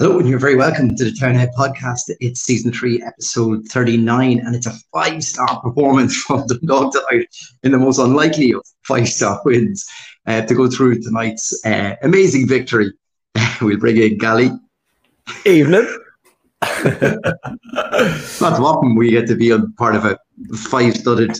Hello, and you're very welcome to the Townhead podcast. It's season three, episode 39, and it's a five star performance from the Dog tonight in the most unlikely of five star wins uh, to go through tonight's uh, amazing victory. we'll bring in Gally. Evening. Not often we get to be on part of a five studded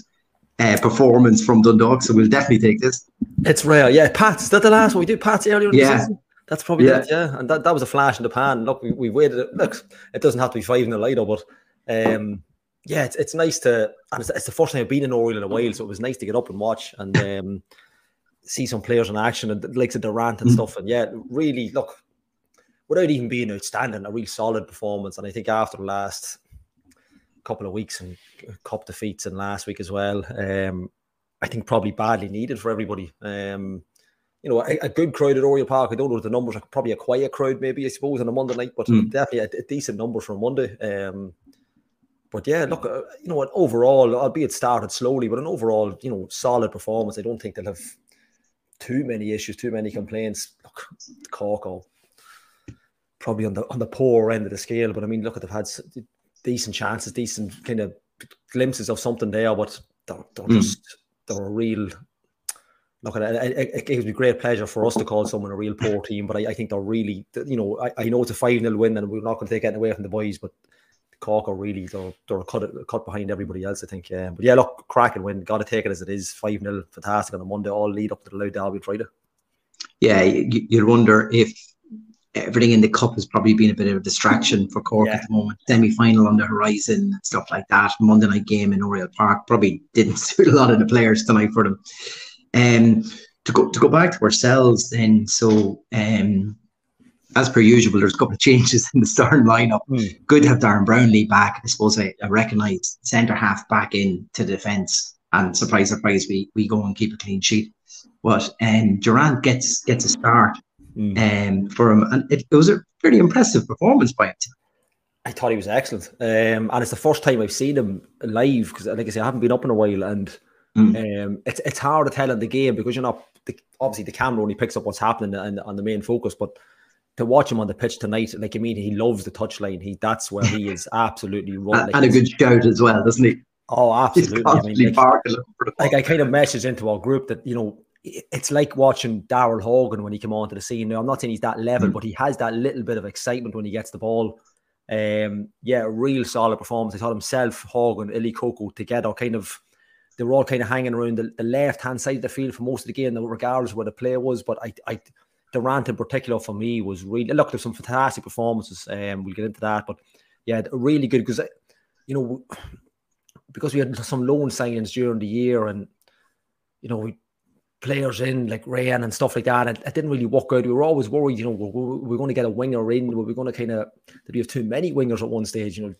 uh, performance from Dundalk, so we'll definitely take this. It's rare, yeah. Pats, is that the last one we did? Pats earlier in Yeah. That's probably Yeah. it, yeah. And that, that was a flash in the pan. Look, we, we waited. it- Look, it doesn't have to be five in the either, but um, yeah, it's, it's nice to. And it's, it's the first time I've been in Oriel in a while, so it was nice to get up and watch and um, see some players in action and the likes of Durrant and Mm. stuff. And yeah, really, look, without even being outstanding, a real solid performance. And I think after the last couple of weeks and cup defeats and last week as well, um, I think probably badly needed for everybody. Um, you know, a, a good crowd at Oriel Park. I don't know what the numbers are. Probably a quiet crowd, maybe I suppose, on a Monday night, but Mm. definitely a, a decent number for a Monday. Um, but yeah, look, uh, you know, what overall, albeit started slowly, but an overall, you know, solid performance. I don't think they'll have too many issues, too many complaints. Look, Cork are probably on the on the poor end of the scale, but I mean, look, they've had decent chances, decent kind of glimpses of something there, but they're, they're Mm. just they're a real. Look, it, it, it gives me great pleasure for us to call someone a real poor team, but I, I think they're really, you know, I, I know it's a 5 0 win and we're not going to take anything away from the boys, but Cork are really, they're, they're a cut, cut behind everybody else, I think. Yeah. But yeah, look, cracking win. Got to take it as it is 5 0, fantastic on a Monday, all lead up to the Louth Derby Friday. Yeah, you, you'd wonder if everything in the cup has probably been a bit of a distraction for Cork Yeah. at the moment. Semi final on the horizon stuff like that. Monday night game in Oriel Park probably didn't suit a lot of the players tonight for them. Um, to go to go back to ourselves then. So um, as per usual, there's a couple of changes in the starting lineup. Mm. Good to have Darren Brownlee back. I suppose I, I recognise centre half back in to defence, and surprise, surprise, we we go and keep a clean sheet. But um, Durrant gets gets a start um, for him, and it, it was a pretty impressive performance by him. I thought he was excellent. Um, and it's the first time I've seen him live because, like I say, I haven't been up in a while, and Mm. um, it's it's hard to tell in the game because you're not the, obviously the camera only picks up what's happening and on the main focus, but to watch him on the pitch tonight, like I mean, he loves the touchline. He that's where he is absolutely And, running. and a good shout as well, doesn't he? oh, He's absolutely. I mean, like, barking looking for the like. I kind of messaged into our group that you know it's like watching Daryl Horgan when he came onto the scene. Now I'm not saying he's that level, Mm. but he has that little bit of excitement when he gets the ball. Um, yeah, real solid performance. I thought himself, Horgan, Illy Coco together, kind of they were all kind of hanging around the, the left hand side of the field for most of the game, regardless of where the play was. But I, I, Durrant in particular for me was really look. There's some fantastic performances. Um, we'll get into that, but yeah, really good because you know because we had some loan signings during the year and you know we players in like Rayan and stuff like that and it didn't really work out we were always worried you know we're, we're going to get a winger in we're going to kind of did we have too many wingers at one stage you know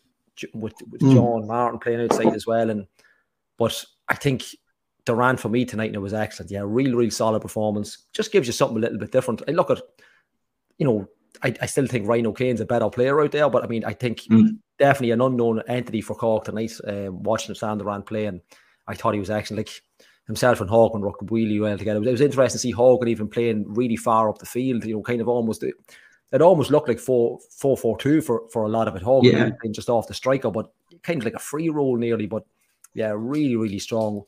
with, with Mm. John Martin playing outside as well and but I think Durrant for me tonight and it was excellent yeah real real solid performance just gives you something a little bit different I look at you know I, I still think Ryan O'Kane's a better player out there but I mean I think Mm. definitely an unknown entity for Cork tonight. Um, watching him stand around play, and I thought he was excellent. Like himself and Horgan worked really well together. It was, it was interesting to see Horgan even playing really far up the field. You know, kind of almost it, it almost looked like four four four two for for a lot of it. Horgan Yeah. just off the striker, but kind of like a free roll nearly. But yeah, really really strong.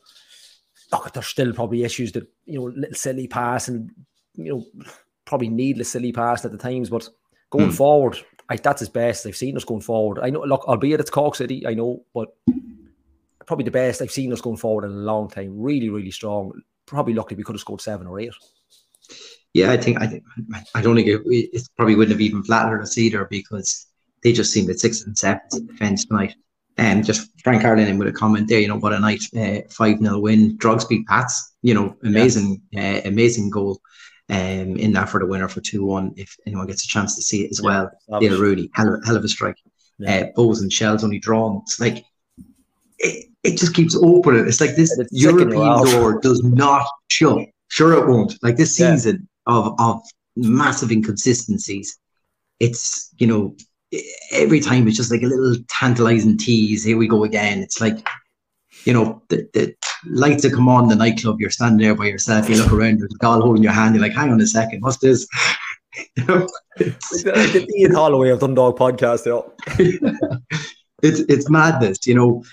Look, there's still probably issues that you know little silly pass and you know probably needless silly pass at the times, but going Mm. forward, I, that's his best I've seen us going forward. I know, look, albeit it's Cork City, I know, but probably the best I've seen us going forward in a long time. Really, really strong. Probably luckily we could have scored seven or eight. Yeah, I think I think I don't think it, it probably wouldn't have even flattered us either because they just seemed at six and seven defence tonight. And just Frank Carlin with a comment there, you know, what a night five 0 win. Drogs beat Pats, you know, amazing, uh, amazing goal. Um, in that for the winner for two one. If anyone gets a chance to see it as well, yeah, Rooney, hell, of- hell of a strike. Yeah. Uh, Bohs and Shels only drawn. It's like it, it just keeps opening. It's like this it's European door does not shut. Sure, it won't. Like this Yeah. season of of massive inconsistencies. It's you know every time it's just like a little tantalizing tease. Here we go again. It's like you know the, the lights that come on in the nightclub. You're standing there by yourself. You look around. There's a doll holding your hand. You're like, hang on a second. What's this? you know, the Ian Holloway of Dundalk podcast. Yeah. it's it's madness, you know.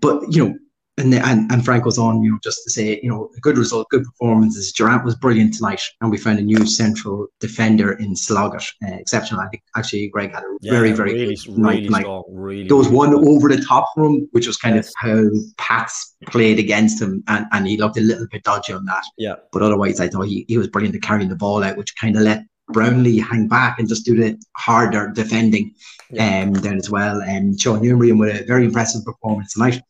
But you know, and, and and Frank goes on, you know, just to say, you know, a good result, good performances. Durrant was brilliant tonight, and we found a new central defender in Sloggett, uh, exceptional. I think actually Greg had a yeah, very very really, good night really. Strong, really, there was one over the top for him, which was kind yes. of how Pats played against him, and, and he looked a little bit dodgy on that. Yeah, but otherwise, I thought he, he was brilliant at carrying the ball out, which kind of let Brownlee hang back and just do the harder defending yeah. um, then as well. And um, Sean Newman with a very impressive performance tonight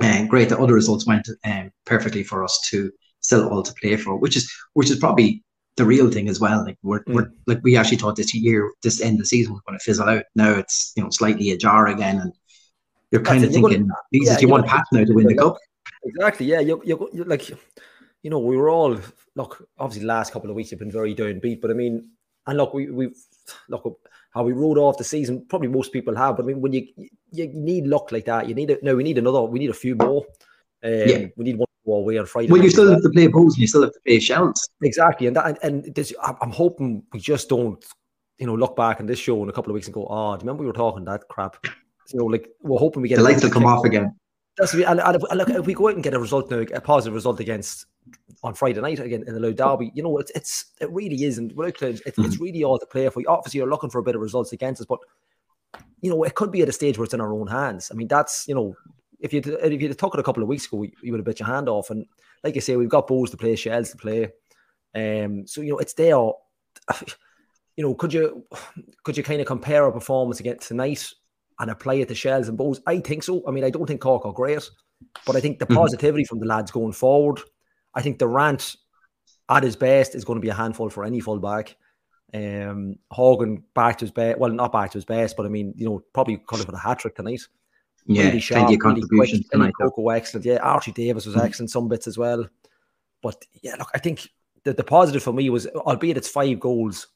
and great that other results went um, perfectly for us to still all to play for, which is which is probably the real thing as well. Like we're, mm. we're like we actually thought this year, this end of the season was going to fizzle out. Now it's you know slightly ajar again, and you're kind That's of thinking, gonna, Jesus, yeah, you want Pat now to win the cup? Exactly. Yeah, you you you like you know we were all look obviously the last couple of weeks have been very downbeat, but I mean, and look we we look how we rode off the season. Probably most people have, but I mean, when you you need luck like that, you need it. No, we need another. We need a few more. Um, yeah. we need one more away on Friday. Well, you still have to play Bohs and you still have to play Shels. Exactly, and that and, and this, I'm hoping we just don't, you know, look back on this show in a couple of weeks and go, oh, do you remember we were talking that crap? You know, like we're hoping we get the lights will come off again. That's and, and, if, and look, if we go out and get a result now, a positive result against on Friday night again in the Louth Derby, you know, it's it's it really isn't. It's, it's mm-hmm. really all to play for. Obviously, you're looking for a bit of results against us, but you know, it could be at a stage where it's in our own hands. I mean, that's you know, if you if you took it a couple of weeks ago, you would have bit your hand off. And like I say, we've got Bohs to play, Shels to play. Um, so you know, it's there. You know, could you could you kind of compare our performance against tonight and apply it to Shels and Bohs? I think so. I mean, I don't think Cork are great, but I think the mm-hmm. positivity from the lads going forward I think Durrant at his best is going to be a handful for any fullback. Um, Horgan back to his best. Well, not back to his best, but I mean, you know, probably could have got a hat trick tonight. Yeah, really sharp, plenty of contributions really quick, tonight. excellent. Yeah, Archie Davies was mm. excellent. Some bits as well. But yeah, look, I think the, the positive for me was, albeit it's five goals,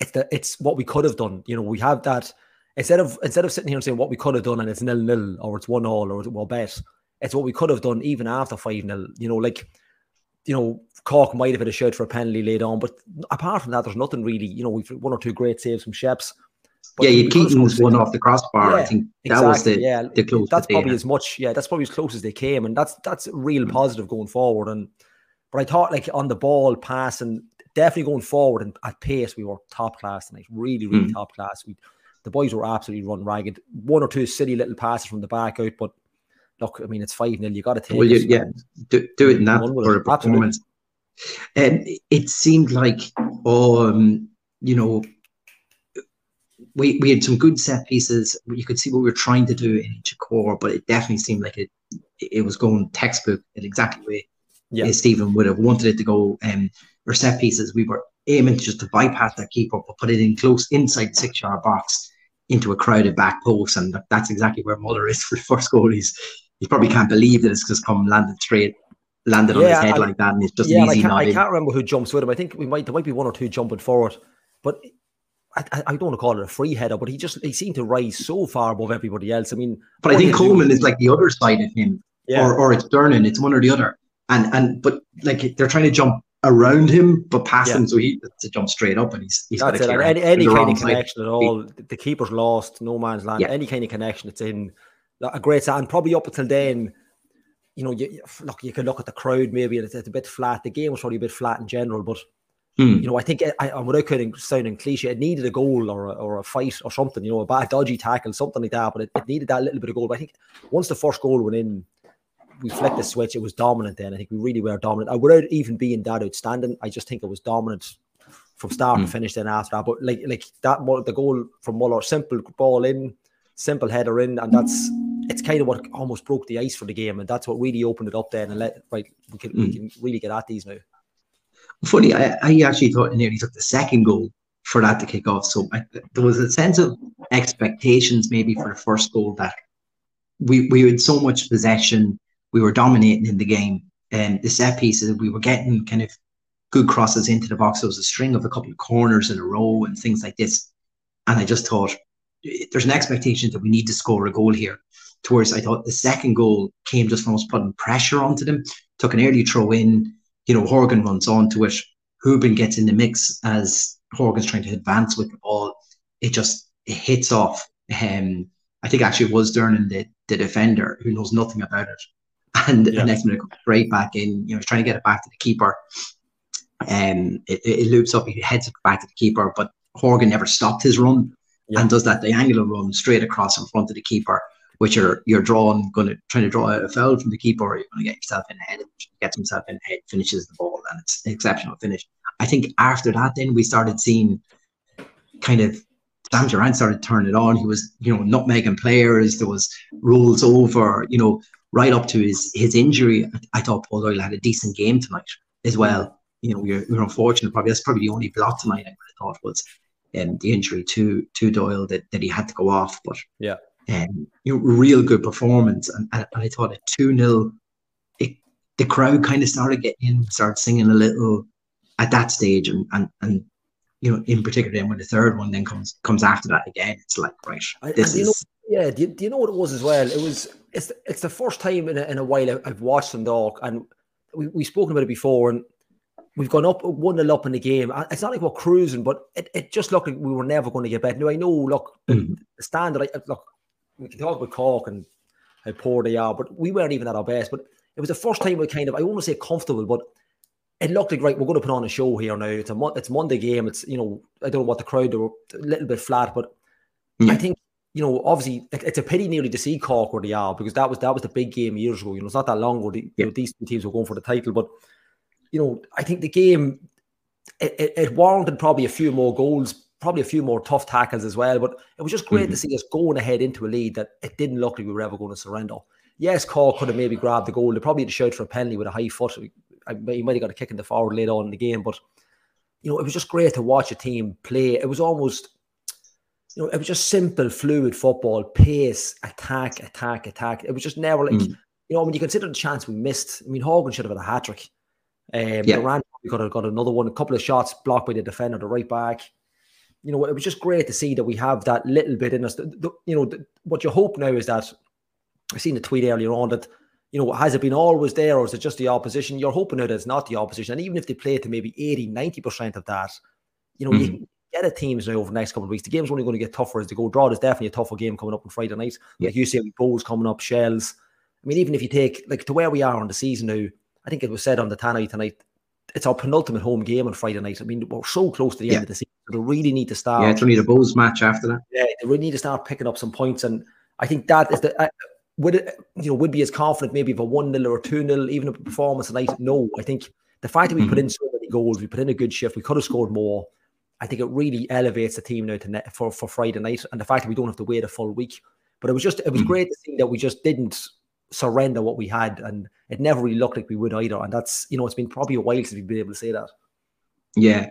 it's the it's what we could have done. You know, we have that instead of instead of sitting here and saying what we could have done and it's nil nil or it's one all or it's well bet it's what we could have done even after 5 0. You know, like, you know, Cork might have had a shout for a penalty laid on, but apart from that, there's nothing really. You know, we've one or two great saves from Sheps. yeah, you Keating's one off the crossbar. Yeah, I think that exactly, was the, yeah. the closest. That's probably as much. Yeah, that's probably as close as they came, and that's that's real positive going forward. And but I thought like on the ball, pass, and definitely going forward and at pace, we were top class tonight. Really, really mm. top class. We the boys were absolutely run ragged. One or two silly little passes from the back out, but look, I mean, it's 5 0. You got to take well, you, yeah, do, do it now for a performance. And it seemed like, um, you know, we, we had some good set pieces. You could see what we were trying to do in each core, but it definitely seemed like it it was going textbook in exactly the way yeah. Stephen would have wanted it to go. Um, or set pieces, we were aiming just to bypass that keeper, but put it in close inside the six yard box into a crowded back post, and that's exactly where Muller is for the first goal. He's you probably can't believe that it's just come landed straight, landed yeah, on his head I, like that, and it's just yeah, an easy I can't, I can't remember who jumps with him. I think we might there might be one or two jumping forward, but I, I, don't want to call it a free header, but he just he seemed to rise so far above everybody else. I mean, but I think Coleman is like the other side of him, yeah. or or it's Durnan, it's one or the other, and and but like they're trying to jump around him, but pass yeah. him so he to jump straight up, and he's he's That's got it. Any, any kind of connection side. at all, the keeper's lost, no man's land. Yeah. Any kind of connection, it's in a great and probably up until then, you know, you, look, you can look at the crowd maybe and it's, it's, a bit flat. The game was probably a bit flat in general, but hmm. you know, I think I, I without sounding cliche, it needed a goal or a, or a fight or something. You know, a bad dodgy tackle, something like that. But it, it needed that little bit of goal. But I think once the first goal went in, we flicked the switch. It was dominant. Then I think we really were dominant. I without even being that outstanding, I just think it was dominant from start to hmm. finish. Then after that, but like like that, the goal from Muller, simple ball in simple header in, and that's it's kind of what almost broke the ice for the game, and that's what really opened it up then and let right we can mm. we can really get at these now. Funny, I, I actually thought he nearly took the second goal for that to kick off. So I, there was a sense of expectations maybe for the first goal that we we had so much possession, we were dominating in the game, and the set pieces we were getting kind of good crosses into the box. There was a string of a couple of corners in a row and things like this, and I just thought there's an expectation that we need to score a goal here. Towards I thought the second goal came just from us putting pressure onto them, took an early throw in, you know, Horgan runs on onto it, Hoban gets in the mix as Horgan's trying to advance with the ball. It just it hits off. Um, I think actually it was Durnan, the, the defender, who knows nothing about it. And yeah. the next minute, comes straight back in. You know, he's trying to get it back to the keeper. Um, it, it, loops up, he heads it back to the keeper, but Horgan never stopped his run yeah. and does that diagonal run straight across in front of the keeper, which you're you're drawing, going to trying to draw a foul from the keeper, you're going to get yourself in ahead. Gets himself in ahead, finishes the ball, and it's an exceptional finish. I think after that, then we started seeing kind of Sam Durrant started turning it on. He was, you know, nutmegging players. There was rules over, you know, right up to his his injury. I thought Paul Doyle had a decent game tonight as well. You know, you're, you're unfortunate. Probably that's probably the only blot tonight I thought was um, the injury to to Doyle that, that he had to go off. But yeah, um, you know, real good performance. And, and I thought at two 0 the crowd kind of started getting in, started singing a little at that stage, and and and you know, in particular, then when the third one then comes comes after that again, it's like right, this is. Know, yeah, do you, do you know what it was as well? It was it's it's the first time in a, in a while I've watched them talk, and we we've spoken about it before, and we've gone up one nil up in the game. It's not like we're cruising, but it, it just looked like we were never going to get better. Now I know, look, mm. the standard. Look, we can talk about Cork and how poor they are, but we weren't even at our best. But it was the first time we kind of I won't say comfortable, but it looked like right. We're going to put on a show here now. It's a it's Monday game. It's you know I don't know what the crowd they were a little bit flat, but yeah. I think you know obviously it's a pity nearly to see Cork where they are because that was that was the big game years ago. You know it's not that long ago. The, yeah. you know, these two teams were going for the title, but you know I think the game it, it, it, warranted probably a few more goals, probably a few more tough tackles as well. But it was just great mm-hmm. to see us going ahead into a lead that it didn't look like we were ever going to surrender. Yes, Cork could have maybe grabbed the goal. They probably had to shout for a penalty with a high foot. He might have got a kick in the forward later on in the game, but you know, it was just great to watch a team play. It was almost, you know, it was just simple, fluid football, pace, attack, attack, attack. It was just never like, mm. you know, when you consider the chance we missed, I mean, Horgan should have had a hat trick. Um, yeah. Durrant got, got another one, a couple of shots blocked by the defender, the right back. You know, it was just great to see that we have that little bit in us. The, the, you know, the, what you hope now is that I seen a tweet earlier on that you know, has it been always there or is it just the opposition? You're hoping that it's not the opposition. And even if they play to maybe 80, 90% of that, you know, mm. you mm-hmm. can get at teams now over the next couple of weeks. The game's only going to get tougher as they go. Draw is definitely a tougher game coming up on Friday night. Yeah. Like you say, Bohs coming up, Shels. I mean, even if you take, like, to where we are on the season now, I think it was said on the Tannoy tonight, it's our penultimate home game on Friday night. I mean, we're so close to the yeah. end of the season. They really need to start. Yeah, it's only the Bulls match after that. Yeah, they really need to start picking up some points. And I think that is the. Uh, would it, you know, would be as confident maybe of a 1 0 or 2 0, even a performance tonight? No, I think the fact that we mm-hmm. put in so many goals, we put in a good shift, we could have scored more. I think it really elevates the team now to net for, for Friday night. And the fact that we don't have to wait a full week. But it was just, it was mm-hmm. great to see that we just didn't surrender what we had. And it never really looked like we would either. And that's, you know, it's been probably a while since we've been able to say that. Yeah.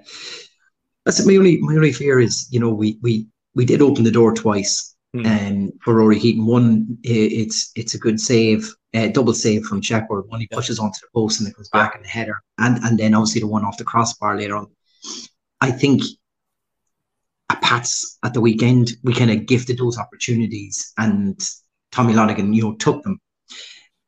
That's my only, my only fear is, you know, we, we, we did open the door twice Mm. Um, for Ruairi Keating, one it's it's a good save, uh, double save from Shepperd. One he pushes onto the post and it goes back in the header, and and then obviously the one off the crossbar later on. I think at Pats at the weekend we kind of gifted those opportunities, and Tommy Lonergan, you know, took them.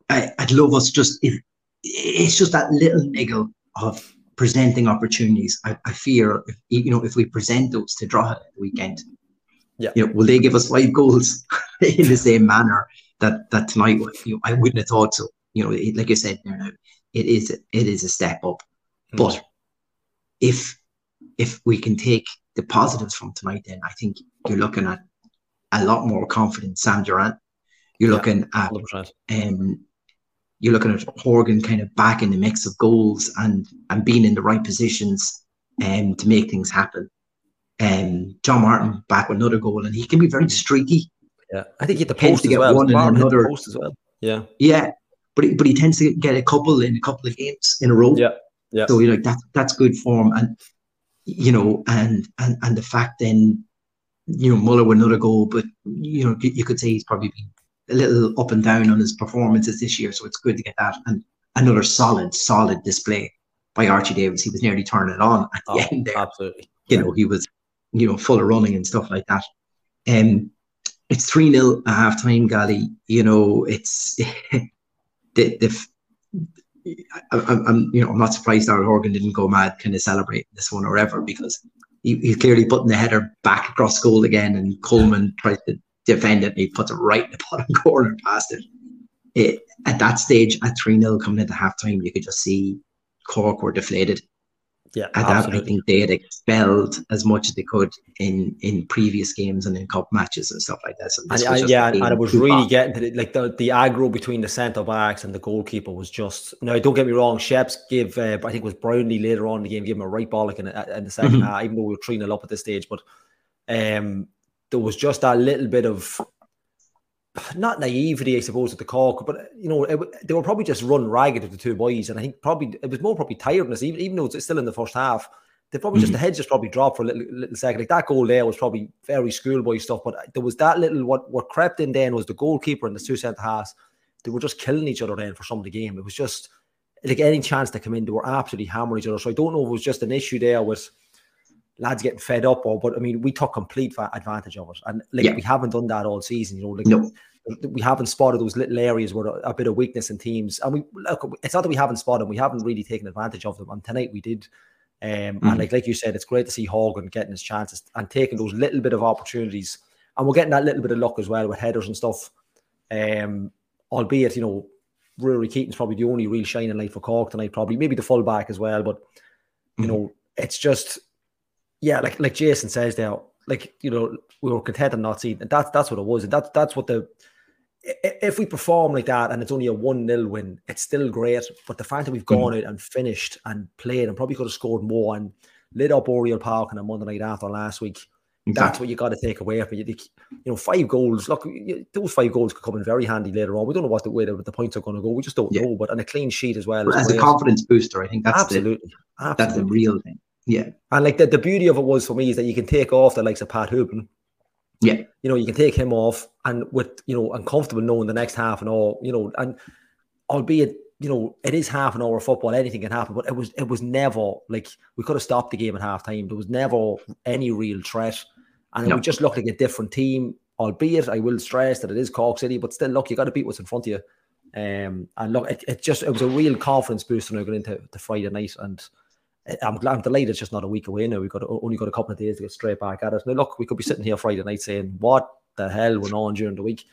I, would love us just if it's just that little niggle of presenting opportunities. I, I fear if, you know if we present those to draw at the weekend yeah. You know, will they give us five goals in the same manner that that tonight? You know, I wouldn't have thought so. You know, it, like I said, you know, it is it is a step up. Mm. But if if we can take the positives from tonight, then I think you're looking at a lot more confident Sam Durrant. You're yeah, looking at um, you're looking at Horgan kind of back in the mix of goals and and being in the right positions um, to make things happen um, John Martin back with another goal, and he can be very streaky. Yeah, I think he hit the post to get well. one and another post as well. Yeah, yeah, but he, but he tends to get a couple in a couple of games in a row. Yeah, yeah. So you know that that's good form, and you know, and and and the fact then, you know, Muller with another goal, but you know, you could say he's probably been a little up and down on his performances this year. So it's good to get that and another solid, solid display by Archie Davies. He was nearly turning it on at the oh, end there. Absolutely. You know, he was you know, full of running and stuff like that. Um, it's 3 0 at half time, Gally. You know, it's the, the, I, am you know, I'm not surprised Daryl Horgan didn't go mad, kind of celebrate this one or ever because he, he's clearly putting the header back across goal again, and Coleman tries to defend it, and he puts it right in the bottom corner past it. it at that stage, at 3 0 coming into half time, you could just see Cork were deflated. Yeah, at that, I think they had expelled as much as they could in in previous games and in cup matches and stuff like that. So and, uh, yeah, and it was really getting to the, like the, the aggro between the centre backs and the goalkeeper was just. No, don't get me wrong. Sheps gave, uh, I think it was Brownlee later on in the game, gave him a right bollock in, in the 2nd mm-hmm. half, even though we were three 0 up at this stage. But um, there was just that little bit of not naivety, I suppose, at the Cork, but you know, it, they were probably just run ragged with the two boys, and I think probably it was more probably tiredness, even even though it's still in the first half. They probably mm-hmm. just the head just probably dropped for a little, little second. Like that goal there was probably very schoolboy stuff, but there was that little what what crept in then was the goalkeeper and the two centre halves. They were just killing each other then for some of the game. It was just like any chance to come in, they were absolutely hammering each other. So I don't know if it was just an issue there with lads getting fed up or but I mean we took complete advantage of it and like yeah. we haven't done that all season you know like no. we haven't spotted those little areas where a, a, bit of weakness in teams and we look it's not that we haven't spotted them, we haven't really taken advantage of them and tonight we did um, mm-hmm. and like like you said it's great to see Horgan getting his chances and taking those little bit of opportunities and we're getting that little bit of luck as well with headers and stuff um albeit you know Ruairi Keating's probably the only real shining light for Cork tonight probably maybe the fullback as well but you mm-hmm. know it's just yeah, like like Jason says there, like you know, we were content and not seeing, and that's that's what it was, and that's that's what the if we perform like that and it's only a one 0 win, it's still great. But the fact that we've gone mm. out and finished and played and probably could have scored more and lit up Oriel Park on a Monday night after last week. Exactly. That's what you got to take away from you. You know, five goals. Look, those five goals could come in very handy later on. We don't know what the way the, the points are going to go. We just don't yeah. know. But and a clean sheet as well. As, as a confidence booster, I think that's absolutely, the, absolutely. that's the real thing. Yeah. And like the, the beauty of it was for me is that you can take off the likes of Pat Hoban. Yeah. You know, you can take him off and with, you know, uncomfortable knowing the next half and all, you know, and albeit, you know, it is half an hour of football, anything can happen, but it was it was never like we could have stopped the game at half time. There was never any real threat. And no. it just looked like a different team, albeit I will stress that it is Cork City, but still look, you gotta beat what's in front of you. Um, and look, it, it just it was a real confidence booster now going into the Friday night and I'm glad, I'm delighted it's just not a week away now. We've got only got a couple of days to get straight back at it. Now, look, we could be sitting here Friday night saying, what the hell went on during the week?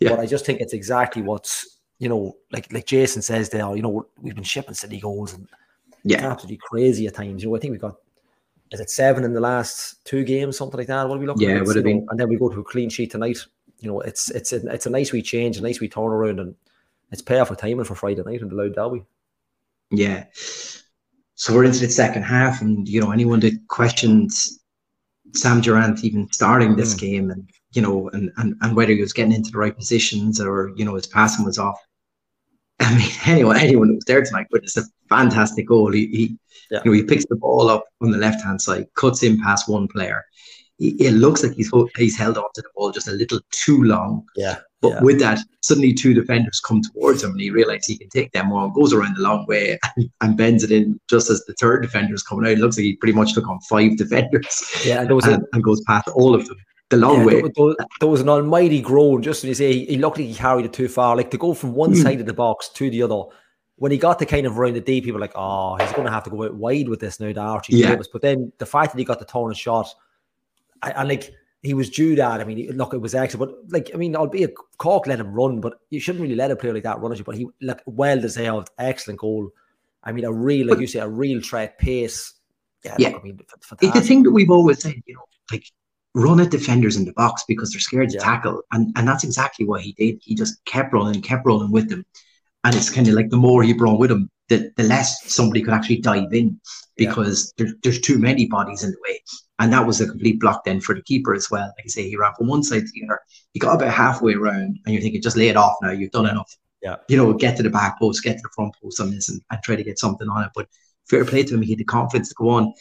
Yeah. But I just think it's exactly what's, you know, like like Jason says there, you know, we've been shipping city goals and yeah, absolutely crazy at times. You know, I think we've got, is it seven in the last two games, something like that? What are we looking yeah, at? Yeah, would have been. And then we go to a clean sheet tonight. You know, it's it's a, it's a nice wee change, a nice wee turnaround, and it's perfect timing for Friday night in the Louth Derby. Yeah. So we're into the second half, and you know anyone that questions Sam Durrant even starting this mm. game, and you know, and, and and whether he was getting into the right positions or you know his passing was off. I mean, anyone anyone who was there tonight, but it's a fantastic goal. He, he yeah. you know, he picks the ball up on the left hand side, cuts in past one player. it looks like he's he's held on to the ball just a little too long. Yeah. But yeah. with that, suddenly two defenders come towards him and he realizes he can take them on, goes around the long way and, and, bends it in just as the third defender is coming out. It looks like he pretty much took on five defenders yeah, and, and, a, and goes past all of them. The long yeah, way. There, there, was an almighty groan, just when you say he, he looked like he carried it too far. Like to go from one mm. side of the box to the other, when he got to kind of around the deep, people were like, oh, he's going to have to go out wide with this now, the Archie yeah. Davies. But then the fact that he got the turn and shot, and like he was due that. I mean, look, it was excellent, but like, I mean, albeit Cork let him run, but you shouldn't really let a player like that run at you. But he, like, well deserved, excellent goal. I mean, a real, like you say, a real threat, pace. Yeah, yeah. Look, I mean, it's the thing that we've always said, you know, like run at defenders in the box because they're scared to tackle, and and that's exactly what he did. He just kept running, kept rolling with them, and it's kind of like the more he brought with him, the the less somebody could actually dive in because yeah. there, there's too many bodies in the way. And that was a complete block then for the keeper as well. Like I say, he ran from one side to the other. He got about halfway around, and you're thinking, just lay it off now. You've done enough. Yeah. You know, get to the back post, get to the front post on this, and, and try to get something on it. But fair play to him, he had the confidence to go on.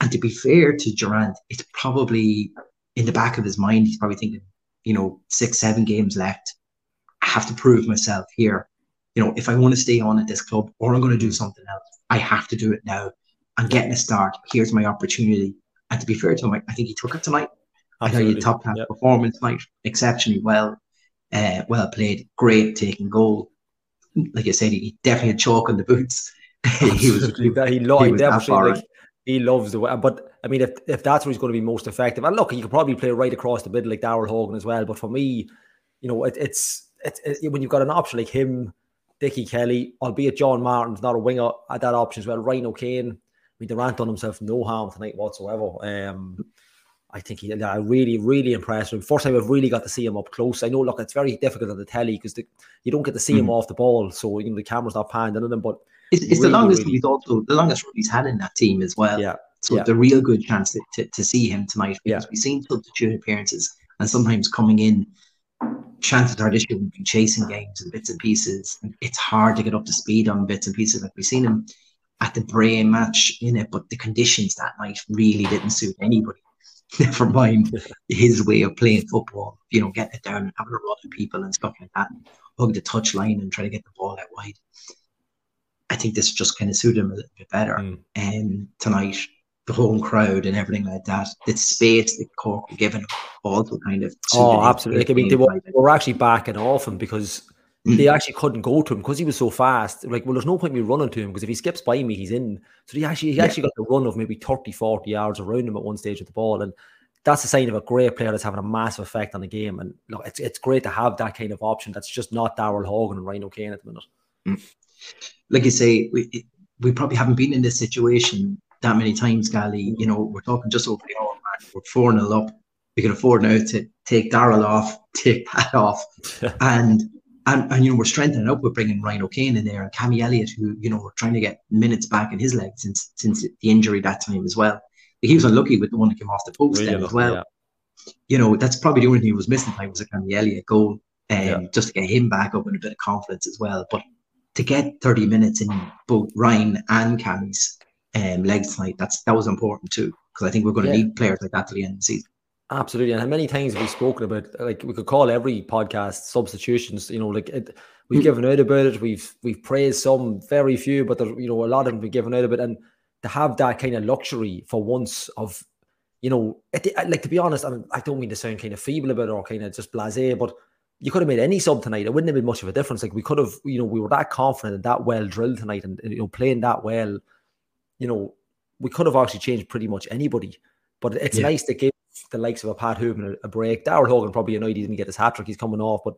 And to be fair to Durrant, it's probably in the back of his mind, he's probably thinking, you know, six, seven games left. I have to prove myself here. You know, if I want to stay on at this club or I'm going to do something else, I have to do it now. I'm getting a start. Here's my opportunity. And to be fair to him, I, think he took it tonight. Absolutely. I thought he top class yep. performance tonight, exceptionally well, uh, well played, great taking goal. like I said, he definitely had chalk on the boots. he was he, he, lo- he, was definitely, like, he loves the way. But I mean, if if that's where he's going to be most effective, and look, he could probably play right across the middle like Daryl Horgan as well. But for me, you know, it, it's it's it, when you've got an option like him, Dickie Kelly, albeit John Martin's not a winger at that option as well. Ryan O'Kane, I mean, Durrant done himself no harm tonight whatsoever. Um, I think he, I really, really impressed him. First time I've really got to see him up close. I know, look, it's very difficult on the telly because you don't get to see mm-hmm. him off the ball, so you know the camera's not panned on him. But it's, it's really, the longest really, he's also the longest run he's had in that team as well. Yeah. So yeah. the real good chance to, to, to see him tonight because yeah. we've seen substitute appearances and sometimes coming in, chances are this year we've been chasing games and bits and pieces. And it's hard to get up to speed on bits and pieces. Like we've seen him at the Bray match in it, but the conditions that night really didn't suit anybody. Never mind his way of playing football, you know, getting it down and having a run at people and stuff like that, hug the touch line and try to get the ball out wide. I think this just kind of suited him a little bit better. Mm. And tonight, the home crowd and everything like that, the space that Cork were him also kind of. Oh, absolutely. I mean, they were, they were actually backing off him because. They actually couldn't go to him because he was so fast. Like, well, there's no point me running to him because if he skips by me, he's in. So he actually he yeah. actually got the run of maybe 30, 40 yards around him at one stage of the ball. And that's a sign of a great player that's having a massive effect on the game. And look, it's it's great to have that kind of option. That's just not Daryl Horgan and Ryan O'Kane at the minute. Mm like you say, we we probably haven't been in this situation that many times, Gally. You know, we're talking just over the hour mark. We're 4 0 up. We can afford now to take Daryl off, take Pat off. and, and, and, you know, we're strengthening up. We're bringing Ryan O'Kane in there and Cammy Elliott, who, you know, we're trying to get minutes back in his legs since since the injury that time as well. He was unlucky with the one that came off the post really then as well. Yeah. You know, that's probably the only thing he was missing time was a Cammy Elliott goal. Um, yeah. just to get him back up and a bit of confidence as well. But to get 30 minutes in both Ryan and Cammy's um, legs tonight, that's that was important too, because I think we're going to yeah. need players like that to the end of the season. Absolutely, and how many times have we spoken about? Like we could call every podcast substitutions. You know, like it, we've mm. given out about it. We've we've praised some, very few, but there, you know, a lot of them have been given out about it. And to have that kind of luxury for once of, you know, it, like to be honest, I, mean, I don't mean to sound kind of feeble about it or kind of just blasé, but you could have made any sub tonight. It wouldn't have been much of a difference. Like we could have, you know, we were that confident and that well drilled tonight, and you know, playing that well, you know, we could have actually changed pretty much anybody. But it's yeah. nice to give the likes of a Pat Hoban a, a break. Daryl Horgan probably annoyed he didn't get his hat trick. He's coming off, but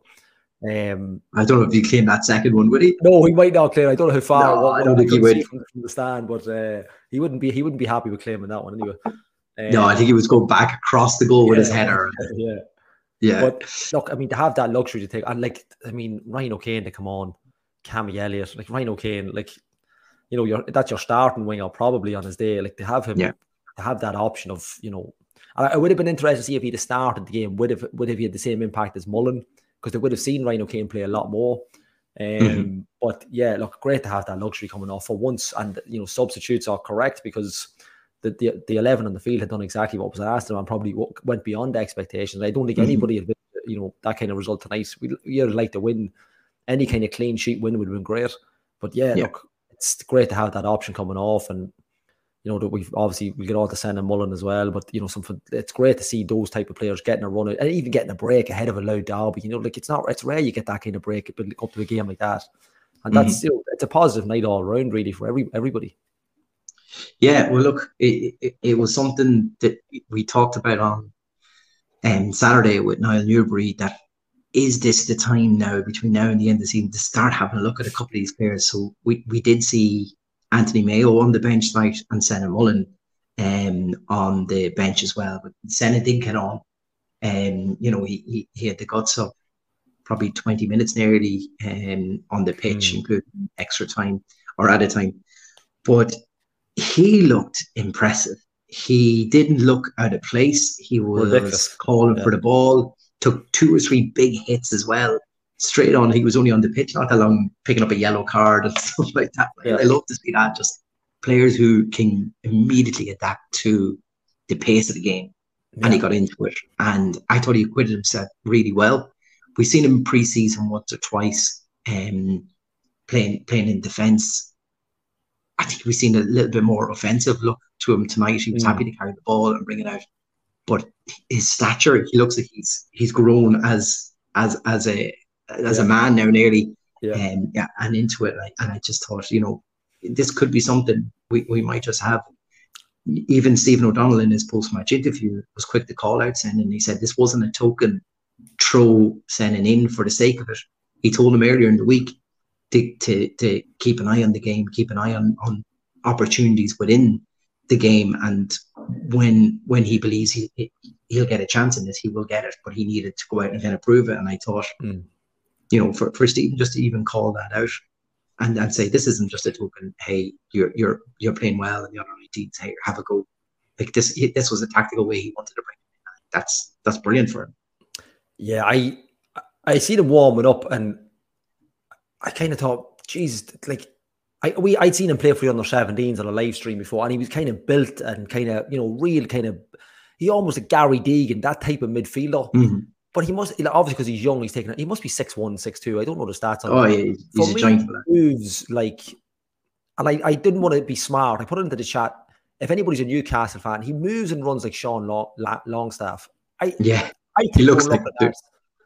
um, I don't know if he claimed that second one, would he? No, he might not claim. I don't know how far. No, I don't think he would from, the stand, but uh, he wouldn't be. He wouldn't be happy with claiming that one anyway. Um, no, I think he was going back across the goal yeah, with his header. Yeah, yeah. But look, I mean, to have that luxury to take, and like, I mean, Ryan O'Kane to come on, Cammy Elliott, like Ryan O'Kane, like, you know, you're that's your starting winger probably on his day. Like to have him, yeah. to have that option of, you know, I, would have been interested to see if he'd have started the game, would have would have he had the same impact as Mullen because they would have seen Ryan O'Kane play a lot more. Um, mm-hmm. But yeah, look, great to have that luxury coming off for once, and you know, substitutes are correct because the, the, the 11 on the field had done exactly what was asked of them and probably went beyond expectations. I don't think mm-hmm. anybody had, you know, that kind of result tonight. We, would like to win. Any kind of clean sheet win would have been great. But yeah, yeah, look, it's great to have that option coming off. And, you know, that we've obviously we get all to Senan Mullen as well. But, you know, something it's great to see those type of players getting a run and even getting a break ahead of a Louth derby. You know, like it's not, it's rare you get that kind of break up to a game like that. And that's, mm-hmm. you know, it's a positive night all around, really, for every everybody. Yeah, well, look, it, it, it, was something that we talked about on um, Saturday with Niall Newbury. That is this the time now between now and the end of the season to start having a look at a couple of these players? So we, we did see Anthony Mayo on the bench tonight and Senan Mullen um, on the bench as well. But Senan didn't get on. Um, you know, he, he, he had the guts of probably 20 minutes nearly um, on the pitch, mm. including extra time or at a time. But he looked impressive. He didn't look out of place. He was Ridiculous. calling yeah. for the ball, took two or three big hits as well. Straight on, he was only on the pitch not that long, picking up a yellow card and stuff like that. Yeah. I love to see that. Just players who can immediately adapt to the pace of the game. Yeah. And he got into it. And I thought he acquitted himself really well. We've seen him pre-season once or twice, um, playing playing in defence I think we've seen a little bit more offensive look to him tonight. He was mm. happy to carry the ball and bring it out, but his stature, he looks like he's he's grown as as as a as yeah. a man now nearly. yeah. Um, yeah, and into it. And I, and I just thought, you know, this could be something we, we might just have. Even Stephen O'Donnell in his post match interview was quick to call out saying, and he said this wasn't a token throw sending in for the sake of it. He told him earlier in the week to, to, to keep an eye on the game, keep an eye on, on opportunities within the game. And when when he believes he, he'll get a chance in this, he will get it. But he needed to go out and kind of prove it. And I thought, mm. You know, for, for Stephen just to even call that out and, and say this isn't just a token. Hey, you're you're you're playing well, and the other teams, hey, have a go. Like this, this was a tactical way he wanted to bring. It. That's that's brilliant for him. Yeah, I I see them warming up, and I kind of thought, geez, like I we I'd seen him play for the under 17s on a live stream before, and he was kind of built and kind of you know real kind of he almost a Gary Deegan that type of midfielder. Mm-hmm. But he must obviously because he's young, he's taking it. he must be six one, six two. I don't know the stats on. Oh yeah, he's, he's a giant. Moves like, and I, I didn't want to be smart. I put it into the chat. If anybody's a Newcastle fan, he moves and runs like Sean Long, Longstaff. I yeah, I think he looks like.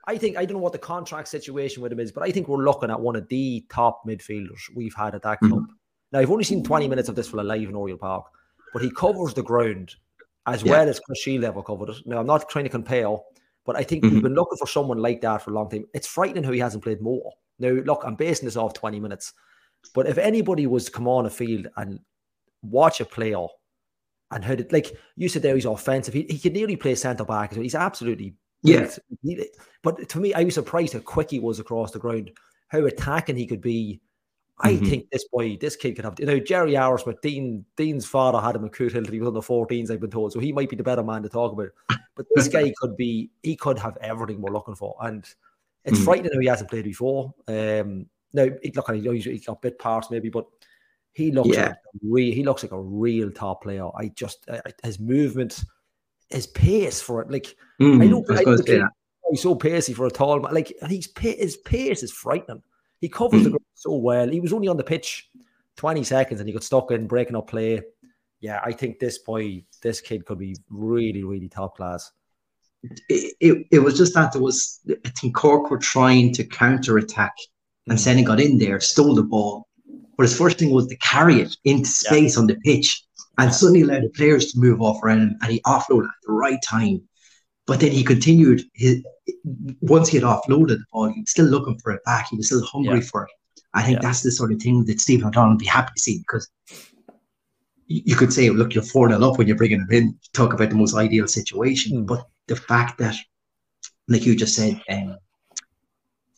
I think I don't know what the contract situation with him is, but I think we're looking at one of the top midfielders we've had at that mm-hmm. club. Mm-hmm. Now I've only seen 20 minutes of this for a live in Oriel Park, but he covers the ground as yeah. well as Chris Shield ever covered it. Now I'm not trying to compare, but I think mm-hmm. we've been looking for someone like that for a long time. It's frightening how he hasn't played more. Now, look, I'm basing this off 20 minutes, but if anybody was to come on a field and watch a player and how did like you said there he's offensive, he, he could nearly play centre back. He's absolutely yeah. But to me, I was surprised how quick he was across the ground, how attacking he could be. I mm-hmm. think this boy, this kid could have. You know, Jerry Arrowsmith, Dean Dean's father had him at Cootehill. He was on the 14s, I've been told, so he might be the better man to talk about. But this guy could be. He could have everything we're looking for, and it's mm-hmm. frightening how he hasn't played before. Um, now, look, I know he's got bit parts maybe, but he looks yeah. like a real. He looks like a real top player. I just his movement his pace for it. Like mm, I know, I I he's so pacey for a tall man. Like he's his pace is frightening. He covers mm. the ground so well. He was only on the pitch 20 seconds and he got stuck in breaking up play. Yeah, I think this boy, this kid could be really, really top class. It, it, it was just that there was, I think Cork were trying to counter attack and mm. Senan got in there, stole the ball. But his first thing was to carry it into space yeah. on the pitch and suddenly allowed the players to move off around him and he offloaded at the right time. But then he continued his once he had offloaded the ball, he was still looking for it back. He was still hungry yeah. for it. I think yeah. that's the sort of thing that Stephen O'Donnell would be happy to see because you could say, look, you're 4 0 up when you're bringing him in. Talk about the most ideal situation. Mm. But the fact that, like you just said, um,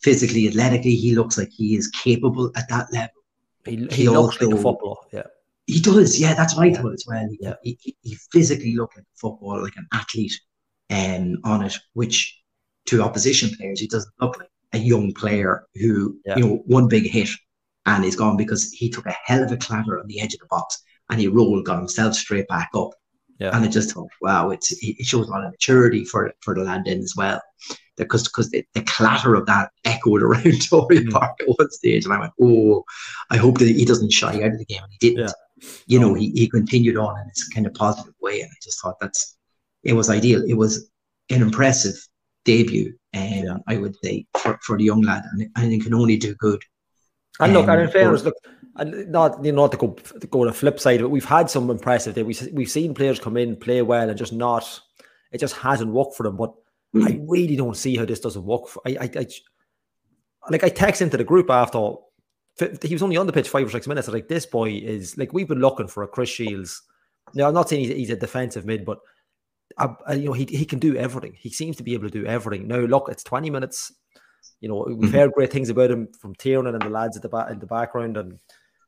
physically, athletically, he looks like he is capable at that level. He, he, he looks also, like a footballer, yeah. He does, yeah. That's what I thought as well. He, yeah. he, he physically looked like a football, like an athlete, um, on it. Which to opposition players, he doesn't look like a young player who yeah. you know one big hit and he's gone because he took a hell of a clatter on the edge of the box and he rolled, got himself straight back up. Yeah. And I just thought, wow, it's it shows a lot of maturity for for the land in as well. Because because the, the, clatter of that echoed around Tory mm. Park at one stage, and I went, oh, I hope that he doesn't shy out of the game, and he didn't. Yeah you know, he, he continued on in this kind of positive way. And I just thought that's, it was ideal. It was an impressive debut, um, yeah. I would say, for, for the young lad. And, and it can only do good. And look, and in fairness, look, and not you know, not to go to go on the flip side, but we've had some impressive. We we've seen players come in, play well, and just not. It just hasn't worked for them. But mm. I really don't see how this doesn't work. For, I, I, I, like I text into the group after he was only on the pitch five or six minutes. Like this boy is like we've been looking for a Chris Shields. Now I'm not saying he's, he's a defensive mid, but uh, uh, you know he he can do everything. He seems to be able to do everything. Now look, it's 20 minutes. You know we've mm-hmm. heard great things about him from Tiernan and the lads at the back in the background, and you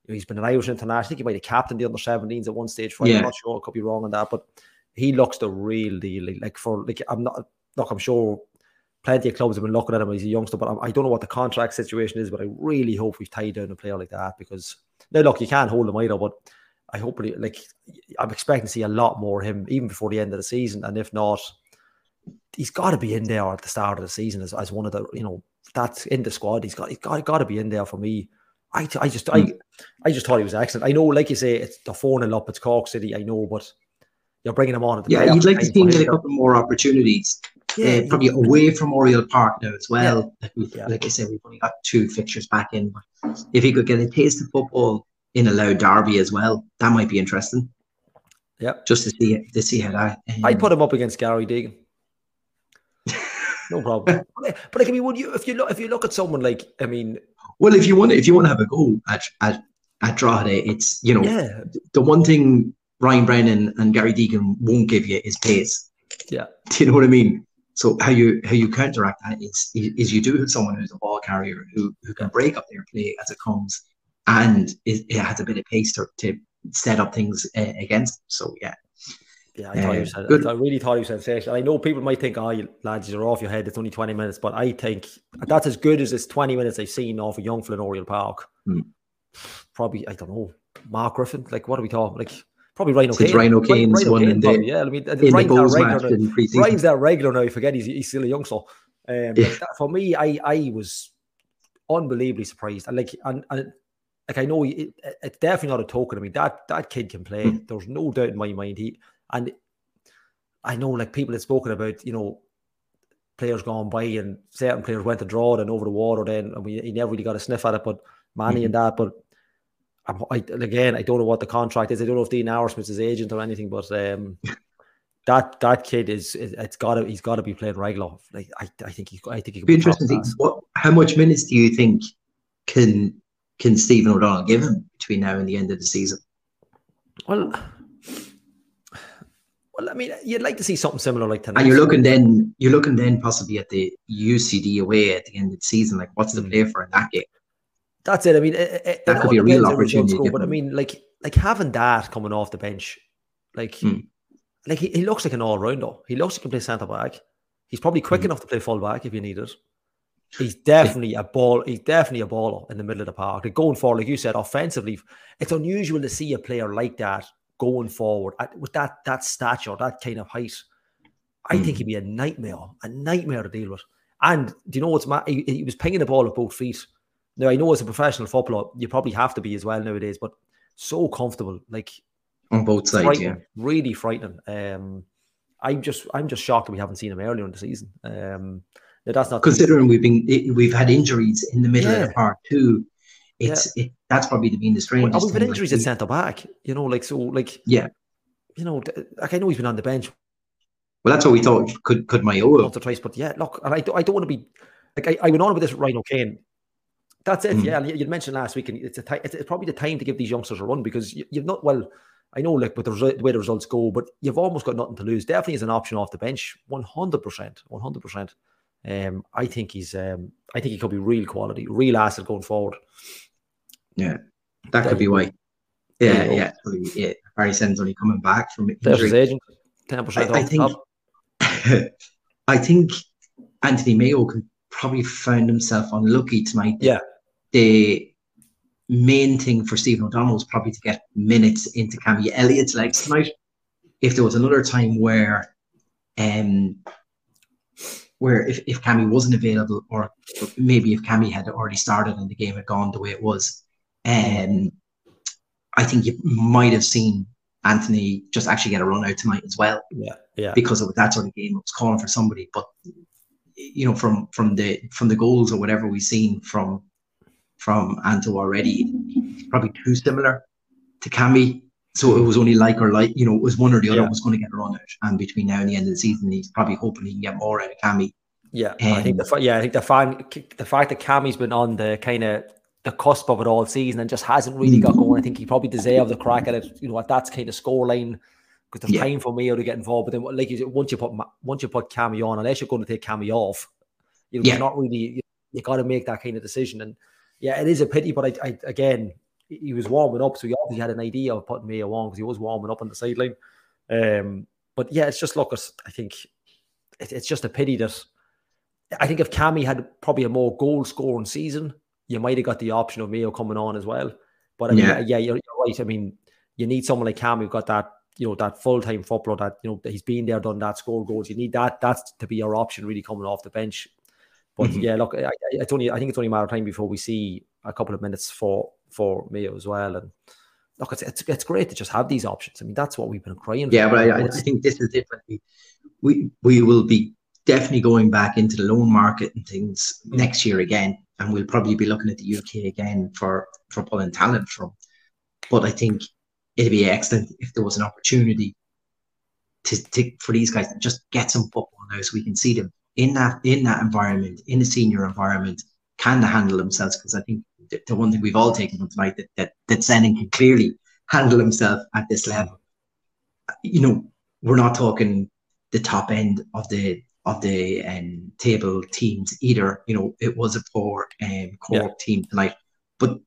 know, he's been an Irish international. I think he might have captained the under 17s at one stage. For yeah. I'm not sure. I could be wrong on that, but he looks the real deal. Like for like I'm not. Look, I'm sure plenty of clubs have been looking at him as a youngster, but I don't know what the contract situation is. But I really hope we've tied down a player like that because now look, you can't hold him either, but I hope like I'm expecting to see a lot more of him even before the end of the season, and if not, he's got to be in there at the start of the season as, as one of the you know that's in the squad. He's got he's got, got to be in there for me. I, I just I I just thought he was excellent. I know, like you say, it's the four nil up. It's Cork City. I know, but you're bringing him on. yeah, you'd like to see him get a couple more opportunities yeah, uh, probably away from Oriel Park now as well. Yeah. Like, yeah. like I said, we've only got two fixtures back in. If he could get a taste of football in a Louth derby as well, that might be interesting. Yeah, just to see to see how that. Um, I'd put him up against Gary Deegan. no problem. but, but like, I mean, would you if you look if you look at someone like I mean, well, if you want if you want to have a go at at at Drogheda, it's you know yeah. the one thing Ryan Brennan and Gary Deegan won't give you is pace. Yeah, do you know what I mean? So how you how you counteract that is is you do have someone who's a ball carrier who who can break up their play as it comes, and it, it has a bit of pace to, to set up things uh, against. So yeah. Yeah, I, thought you said, good. I really thought you said I know people might think, oh, you, lads, you're off your head. It's only 20 minutes. But I think that's as good as this 20 minutes I've seen off of Young Flynn Park. Hmm. Probably, I don't know, Mark Griffin. Like, what are we talking? Like, probably Ryan O'Kane. Ryan O'Kane's Ryan, one yeah, I mean, in Ryan's the regular now. Ryan's that regular now. You forget he's, he's still a youngster. Um, yeah. that, for me, I I was unbelievably surprised. And like, and, and like I know it, it's definitely not a token. I mean, that that kid can play. Mm. There's no doubt in my mind. He and I know like people had spoken about, you know, players gone by and certain players went to draw and over the water then and we he never really got a sniff at it, but Manny mm-hmm. and that, but I'm, I, again, I don't know what the contract is. I don't know if Dean Auersmith's his agent or anything, but um, that that kid is, is it's got to he's got to be playing regular. Like I, I think he I think he could be interesting. What how much minutes do you think can can Stephen O'Donnell give him between now and the end of the season? Well, well, I mean, you'd like to see something similar like tonight. And you're looking then, you're looking then possibly at the UCD away at the end of the season. Like, what's the mm. play for in that game? That's it. I mean, it, it, that could be a real opportunity. But I mean, like, like having that coming off the bench, like, hmm. like he, he looks like an all rounder. He looks like he can play centre back. He's probably quick hmm. enough to play full back if you need it. He's definitely a ball. He's definitely a baller in the middle of the park. Like going forward, like you said, offensively, it's unusual to see a player like that going forward at, with that that stature, that kind of height. I mm. think he'd be a nightmare, a nightmare to deal with. And do you know what's He, he was pinging the ball at both feet. Now I know as a professional footballer, you probably have to be as well nowadays, but so comfortable, like on both sides, yeah, really frightening. Um, I'm just I'm just shocked that we haven't seen him earlier in the season. Um, that's not considering we've been we've had injuries in the middle yeah. of the park too it's yeah. it, that's probably been the strangest. Well, we've had injuries like, at centre back, you know, like so, like yeah, you know, like I know he's been on the bench. Well, that's what we thought. Could could Mayo once or twice, but yeah, look, and I, I don't want to be like I, I went on with this Ryan O'Kane. That's it. Mm. Yeah, you mentioned last week, and it's a it's, it's probably the time to give these youngsters a run because you, you've not well. I know, like, but the, the way the results go, but you've almost got nothing to lose. Definitely is an option off the bench, one hundred percent, one hundred percent. Um, I think he's, um, I think he could be real quality, real asset going forward. Yeah, that could be why. Yeah, yeah, yeah. Barry only coming back from injury. agent, ten percent. I, I think. I think Anthony Mayo can probably found himself unlucky tonight. Yeah. The main thing for Stephen O'Donnell was probably to get minutes into Cammy Elliott's legs tonight. If there was another time where um where if, if Cammy wasn't available or maybe if Cammy had already started and the game had gone the way it was, um, I think you might have seen Anthony just actually get a run out tonight as well. Yeah, yeah. Because of that sort of game, it was calling for somebody. But you know, from from the from the goals or whatever we've seen from from Anto already, probably too similar to Cammy. So it was only like or like, you know, it was one or the other yeah. was going to get a run out. And between now and the end of the season, he's probably hoping he can get more out of Cammy. Yeah, um, I think the yeah, I think the fact the fact that Cammy's been on the kind of the cusp of it all season and just hasn't really got going. I think he probably deserved the crack at it, you know, at that kind of scoreline because there's yeah. time for Mayo to get involved. But then, like you said, once you put once you put Cammy on, unless you're going to take Cammy off, you know, yeah. you're not really you, you got to make that kind of decision. And yeah, it is a pity, but I, I again, he was warming up, so he obviously had an idea of putting Mayo on because he was warming up on the sideline. Um, but yeah, it's just look, I think it, it's just a pity that I think if Cammy had probably a more goal scoring season, you might have got the option of Mayo coming on as well. But I mean, yeah, yeah you're, you're, right. I mean, you need someone like Cam who got that, you know, that full time footballer that you know he's been there, done that, scored goals. You need that. That's to be your option, really coming off the bench. But mm-hmm. yeah, look, I, it's only I think it's only a matter of time before we see a couple of minutes for for Mayo as well. And look, it's, it's, it's great to just have these options. I mean, that's what we've been crying. Yeah, for. but I, I think this is different. We we will be definitely going back into the loan market and things next year again, and we'll probably be looking at the UK again for for pulling talent from. But I think it'd be excellent if there was an opportunity to, to for these guys to just get some football now, so we can see them in that in that environment, in the senior environment, can they handle themselves? Because I think the, the, one thing we've all taken from tonight that that that Senan can clearly handle himself at this level. You know, we're not talking the top end of the of the um, table teams either. You know, it was a poor um, Cork yeah. team tonight, but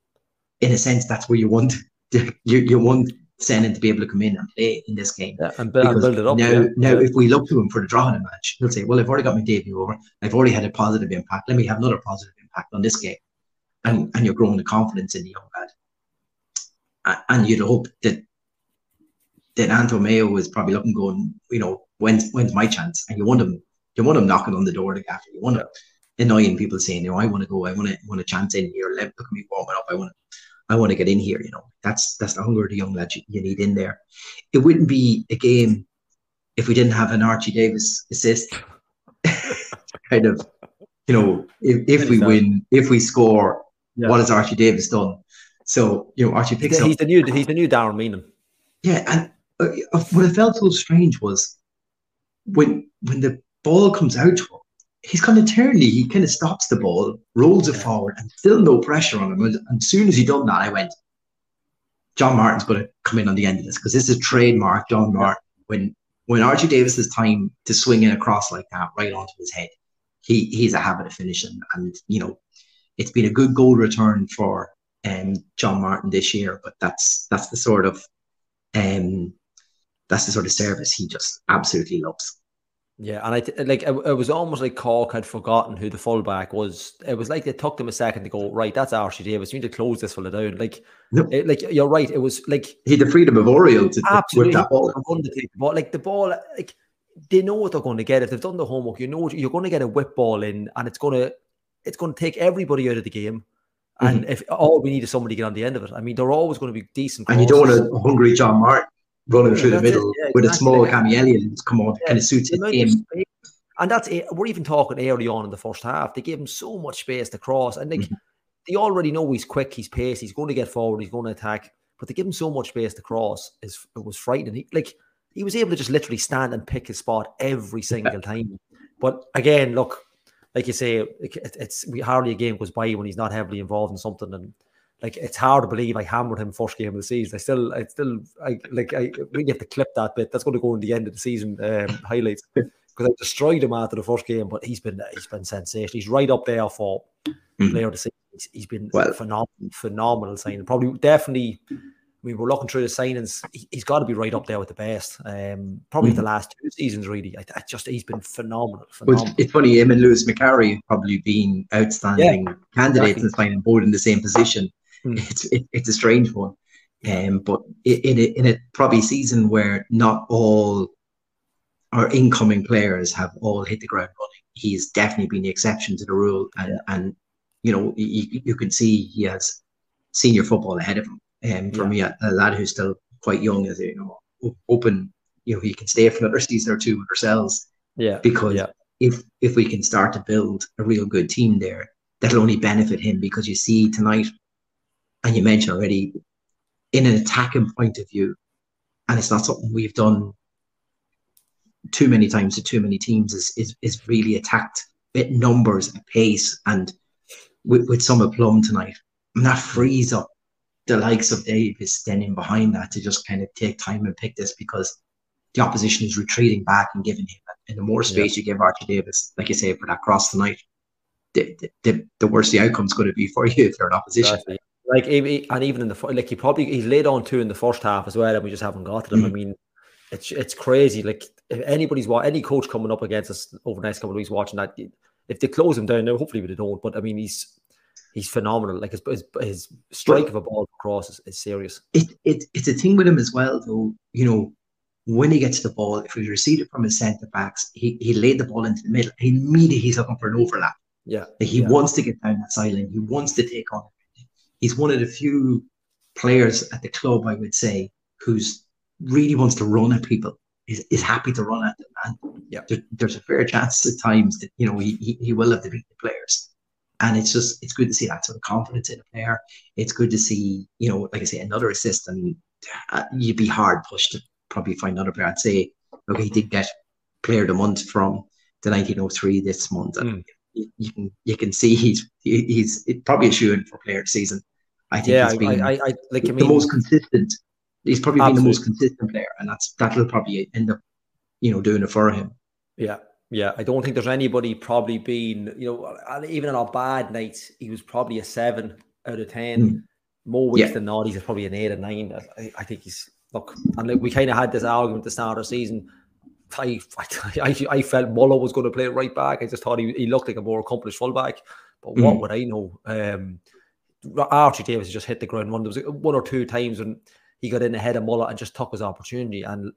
in a sense, that's where you want you you want Senan to be able to come in and play in this game. Yeah, and, build, and build it up. Now, yeah. now, if we look to him for the draw in a match, he'll say, "Well, I've already got my debut over. I've already had a positive impact. Let me have another positive impact on this game." And and you're growing the confidence in the young lad. And you'd hope that that Anto Mayo is probably looking, going, you know, when's when's my chance? And you want him, you want him knocking on the door to after. You want him annoying people saying, you know, I want to go, I want to want a chance in here. Let look at me warming up. I want to I want to get in here. You know, that's that's the hunger of the young lad you, you need in there. It wouldn't be a game if we didn't have an Archie Davies assist. kind of, you know, if, if we win, if we score, yeah. what has Archie Davies done? So you know, Archie picks he's up. He's the new, he's the new Darren Meenan. Yeah, and uh, what I felt so strange was when when the ball comes out to him, he's kind of turny. He kind of stops the ball, rolls it yeah. forward, and still no pressure on him. And as soon as he done that, I went, John Martin's going to come in on the end of this because this is trademark John Martin. When when Archie Davies has time to swing in across like that right onto his head, he he's a habit of finishing. And you know, it's been a good goal return for um, John Martin this year. But that's that's the sort of um, that's the sort of service he just absolutely loves. Yeah, and I th- like it, it, was almost like Cork had forgotten who the fullback was. It was like it took them a second to go right. That's Archie Davies. You need to close this fella down. Like, it, like you're right. It was like he had the freedom of Oriel to absolutely that ball. But like the ball, like they know what they're going to get if they've done the homework. You know you're going to get a whip ball in, and it's going to it's going to take everybody out of the game. And mm-hmm. if all we need is somebody to get on the end of it, I mean, they're always going to be decent. And you don't want a hungry John Martin running yeah, through the middle yeah, with exactly. a small Cammy Elliott come on, yeah, kind of suits his game. And that's it. We're even talking early on in the first half. They gave him so much space to cross. And like mm-hmm. they already know he's quick, he's pace, he's going to get forward, he's going to attack. But they give him so much space to cross is it was frightening. He, like he was able to just literally stand and pick his spot every single time. But again, look, like you say, it, it's we hardly a game goes by when he's not heavily involved in something and like it's hard to believe I hammered him first game of the season. I still, I still, I like, I really have to clip that bit. That's going to go in the end of the season um, highlights because I destroyed him after the first game. But he's been, he's been sensational. He's right up there for mm-hmm. player of the season. He's, he's been well, phenomenal, phenomenal signing. Probably, definitely. I mean, we're looking through the signings. He, has got to be right up there with the best. Um, probably mm-hmm. the last two seasons, really. I, I, just he's been phenomenal. phenomenal. Well, it's funny. Him and Lewis Macari have probably been outstanding yeah, candidates exactly. and signing board in the same position. Mm. It's it, it's a strange one, um, but in a, in a probably season where not all our incoming players have all hit the ground running, he's definitely been the exception to the rule, and yeah. and you know you, you can see he has senior football ahead of him. And um, for yeah. me, a, a, lad who's still quite young, is you know open, you know he can stay for another season or two with ourselves. Yeah, because yeah. if if we can start to build a real good team there, that'll only benefit him because you see tonight and you mentioned already, in an attacking point of view, and it's not something we've done too many times to too many teams, is is, is really attacked at numbers, at pace, and with, with some aplomb tonight. And that frees up the likes of Davies standing behind that to just kind of take time and pick this because the opposition is retreating back and giving him. And the more space yeah. you give Archie Davies, like you say, for that cross tonight, the, the, the worse the outcome's going to be for you if you're in opposition. Exactly. Like, and even in the like, he probably he's laid on two in the first half as well, and we just haven't got to them. Mm. I mean, it's it's crazy. Like, if anybody's watch any coach coming up against us over the next couple of weeks watching that, if they close him down now, hopefully they don't. But I mean, he's he's phenomenal. Like his his, his strike but, of a ball across is, is serious. It, it it's a thing with him as well, though. You know, when he gets the ball, if he receives it from his centre backs, he he laid the ball into the middle. Immediately, he's looking for an overlap. Yeah, like he yeah. wants to get down that sideline. He wants to take on he's one of the few players at the club, I would say, who's really wants to run at people. is, is happy to run at them. And yeah. there, there's a fair chance at times that, you know, he, he, he will have to beat the players. And it's just, it's good to see that sort of confidence in a player. It's good to see, you know, like I say, another assist and uh, you'd be hard pushed to probably find another player. I'd say, okay, he did get player of the month from the 1903 this month. And mm. you, you, can, you can see he's, he's probably a shoe in for player of the season. I think yeah, he's been I, I, I, like, the mean, most consistent he's probably Absolutely. been the most consistent player, and that's that'll probably end up, you know, doing it for him. Yeah, yeah. I don't think there's anybody probably been, you know, even on our bad nights, he was probably a seven out of ten. Mm. More weeks Yeah. than not, he's probably an eight or nine. I, I think he's look, and like we kind of had this argument at the start of the season. I, I, I felt Muller was going to play it right back. I just thought he, he looked like a more accomplished fullback. But what Mm. would I know? Um, Archie Davies just hit the ground running. There was one or two times when he got in ahead of Muller and just took his opportunity. And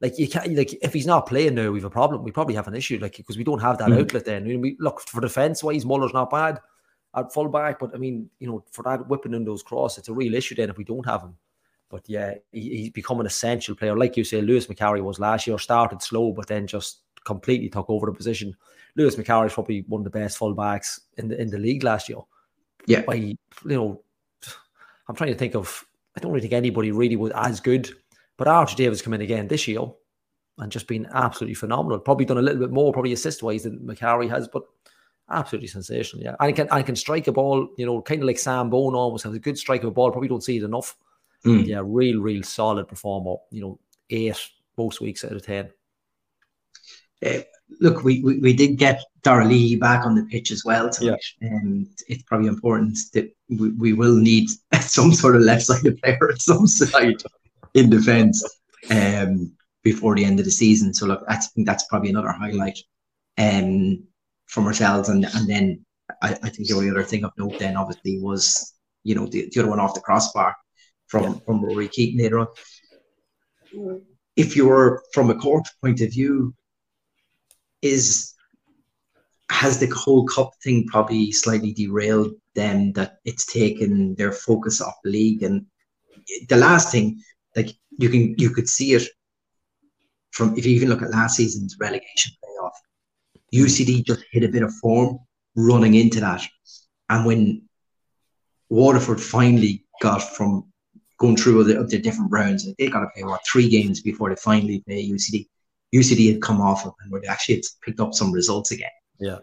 like you can't like if he's not playing now, we've a problem. We probably have an issue, like because we don't have that Mm. outlet then. I mean, we look for defense Why wise, Muller's not bad at fullback, but I mean, you know, for that whipping in those cross, it's a real issue then if we don't have him. But yeah, he, he's become an essential player. Like you say, Lewis Macari was last year, started slow, but then just completely took over the position. Lewis Macari is probably one of the best fullbacks in the in the league last year. Yeah. By you know, I'm trying to think of I don't really think anybody really was as good. But Archie Davies come in again this year and just been absolutely phenomenal. Probably done a little bit more, probably assist wise than Macari has, but absolutely sensational. Yeah, and can and can strike a ball. You know, kind of like Sam Bone almost has a good strike of a ball. Probably don't see it enough. Mm. Yeah, real, real solid performer. You know, eight most weeks out of ten. Uh, look, we, we, we did get Darragh Leahy back on the pitch as well tonight, and it's probably important that we, we will need some sort of left-sided player at some side in defence um, before the end of the season. So look, I think that's probably another highlight um, from ourselves, and and then I, I think the only other thing of note then obviously was you know the, the other one off the crossbar from Yeah. from Ruairi Keating later on. If you're from a Cork point of view, is has the whole cup thing probably slightly derailed them that it's taken their focus off the league and the last thing like you can you could see it from if you even look at last season's relegation playoff UCD just hit a bit of form running into that and when Waterford finally got from going through the, the different rounds they got to play what three games before they finally play UCD UCD had come off of and where they actually had picked up some results again. Yeah,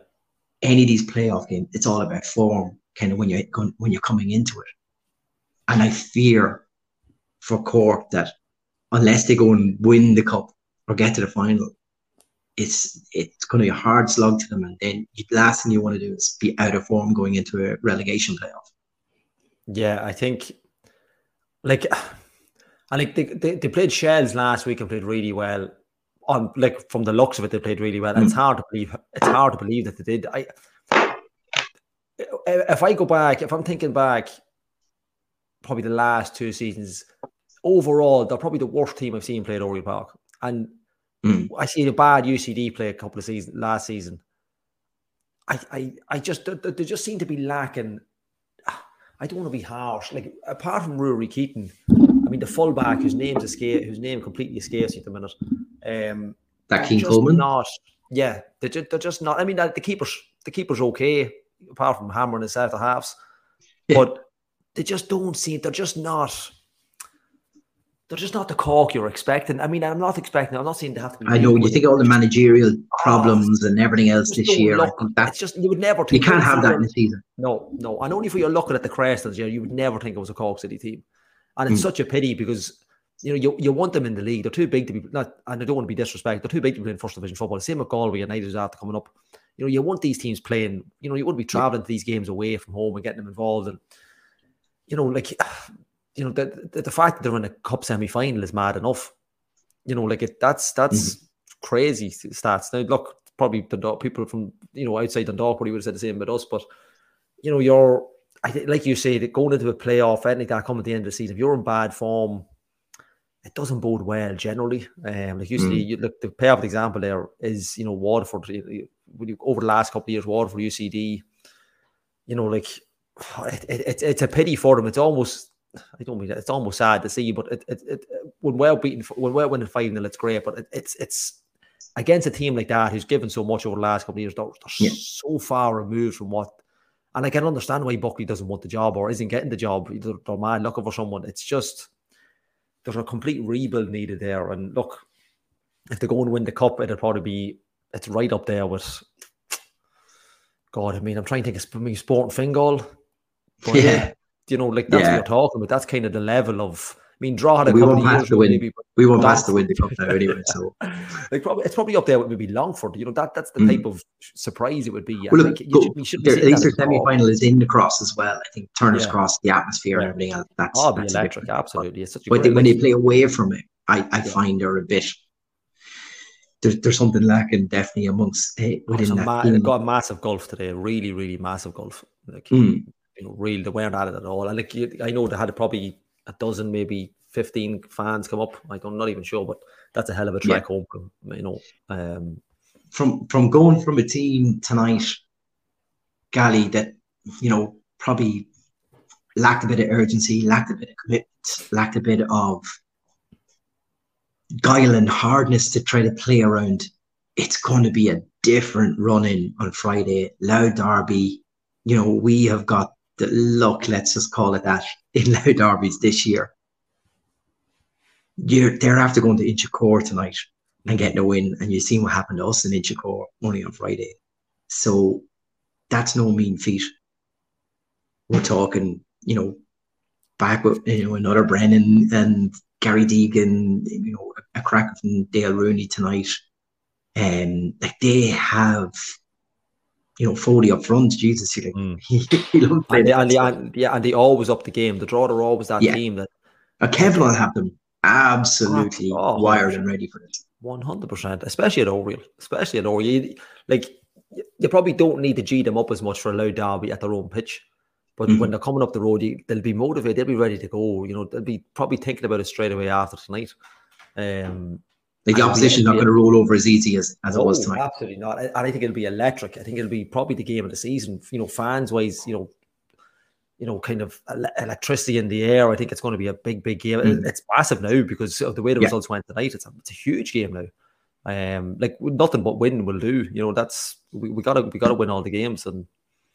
Any of these playoff games, it's all about form, kind of when you're when you're coming into it. And I fear for Cork that unless they go and win the cup or get to the final, it's it's going to be a hard slog to them. And then the last thing you want to do is be out of form going into a relegation playoff. yeah. I think like I think they, they, they played Shels last week and played really well. On like from the looks of it, they played really well. And it's hmm. hard to believe. It's hard to believe that they did. I if I go back, if I'm thinking back, probably the last two seasons, overall, they're probably the worst team I've seen play at Oriel Park. And Mm. I see a bad UCD play a couple of seasons last season. I, I, I just they, just seem to be lacking. I don't want to be harsh. Like apart from Ruairi Keating, I mean the fullback whose name's escape, whose name completely escapes me at the minute. Um, That King Coleman, not. Yeah, they're just, they're just not. I mean, the keeper's the keeper's okay, apart from hammering his centre halves, Yeah. but they just don't seem. They're just not. They're just not the cork you're expecting. I mean, I'm not expecting. I'm not saying they have to be. I know you think all the managerial problems and everything else this don't year. I look- think that It's just you would never. Think you can't have that in the season. No, no, and only for you're looking at the Crestons, you know, you would never think it was a Cork City team, and it's Mm. such a pity because you know you, you want them in the league. They're too big to be not, and I don't want to be disrespectful. They're too big to be in first division football. The same with Galway United after coming up. You know, you want these teams playing. You know, you wouldn't be traveling to these games away from home and getting them involved, and you know, like you know, the the, the fact that they're in a cup semi final is mad enough. You know, like it that's that's crazy stats. Now, look, probably Dundalk people from you know outside Dundalk probably would have said the same about us, but you know, you're I think, like you say, that going into a playoff, anything like that, come at the end of the season, if you're in bad form, it doesn't bode well generally. Um, like usually, Mm. you look the perfect example there is you know Waterford. You- you- When you over the last couple of years, Waterford, UCD, you know, like it, it, it's it's a pity for them. It's almost I don't mean it's almost sad to see, you, but it, it, it when we're beating when we're winning five 0 it's great. But it, it's it's against a team like that who's given so much over the last couple of years. They're, they're yeah. so far removed from what, and I can understand why Buckley doesn't want the job or isn't getting the job. They're, they're mad looking for someone. It's just there's a complete rebuild needed there. And look, if they go and win the cup, it'll probably be it's right up there with. God, I mean, I'm trying to think of I mean, Sporting Fingal. But, yeah you know, like that's yeah. what you're talking about. That's kind of the level of. I mean, draw had a we couple won't of years. The win. Maybe, we won't pass the win cup now anyway. So, like, probably it's probably up there with maybe Longford. You know, that that's the mm. type of surprise it would be. Well, look, go, should, should at least their semi final is in the cross as well. I think Turner's yeah. cross, the atmosphere and everything else. That's, oh, that's electric. Absolutely, it's such a but they, when they play away from it, I, I yeah. find they're a bit. There's, there's something lacking definitely amongst uh, within oh, that. Ma- got massive golf today. Really, really massive golf. Like, mm you know, really they weren't at it at all. And like I know they had probably a dozen, maybe fifteen fans come up. Like I'm not even sure, but that's a hell of a track yeah. home. You know, um, from from going from a team tonight, Gally, that you know probably lacked a bit of urgency, lacked a bit of commitment, lacked a bit of guile and hardness to try to play around. It's going to be a different run in on Friday. Louth Derby, you know, we have got the luck, let's just call it that, in Louth Derbies this year. You're, they're after going to Inchicore tonight and getting a win, and you've seen what happened to us in Inchicore only on Friday. So that's no mean feat. We're talking, you know, back with you know another Brennan and Gary Deegan, you know, a crack from Dayle Rooney tonight. And um, like they have you know, Foley up front, Jesus, he like mm. he, he loved and, they, and, they, and, yeah, and they always up the game. The draw are always that yeah. team that a Kevin will have them absolutely oh, wired and ready for this. One hundred percent, especially at Oriel, especially at Oriel. Like you probably don't need to G them up as much for a Louth Derby at their own pitch. But mm-hmm. when they're coming up the road, they'll be motivated. They'll be ready to go. You know, they'll be probably thinking about it straight away after tonight. Um, like the opposition not going to roll over as easy as, as no, it was tonight. Absolutely not. And I think it'll be electric. I think it'll be probably the game of the season. You know, fans wise, you know, you know, kind of electricity in the air. I think it's going to be a big, big game. Mm. It's massive now because of the way the yeah. results went tonight. It's a, it's a huge game now. Um, like nothing but win will do. You know, that's we, we gotta we gotta win all the games, and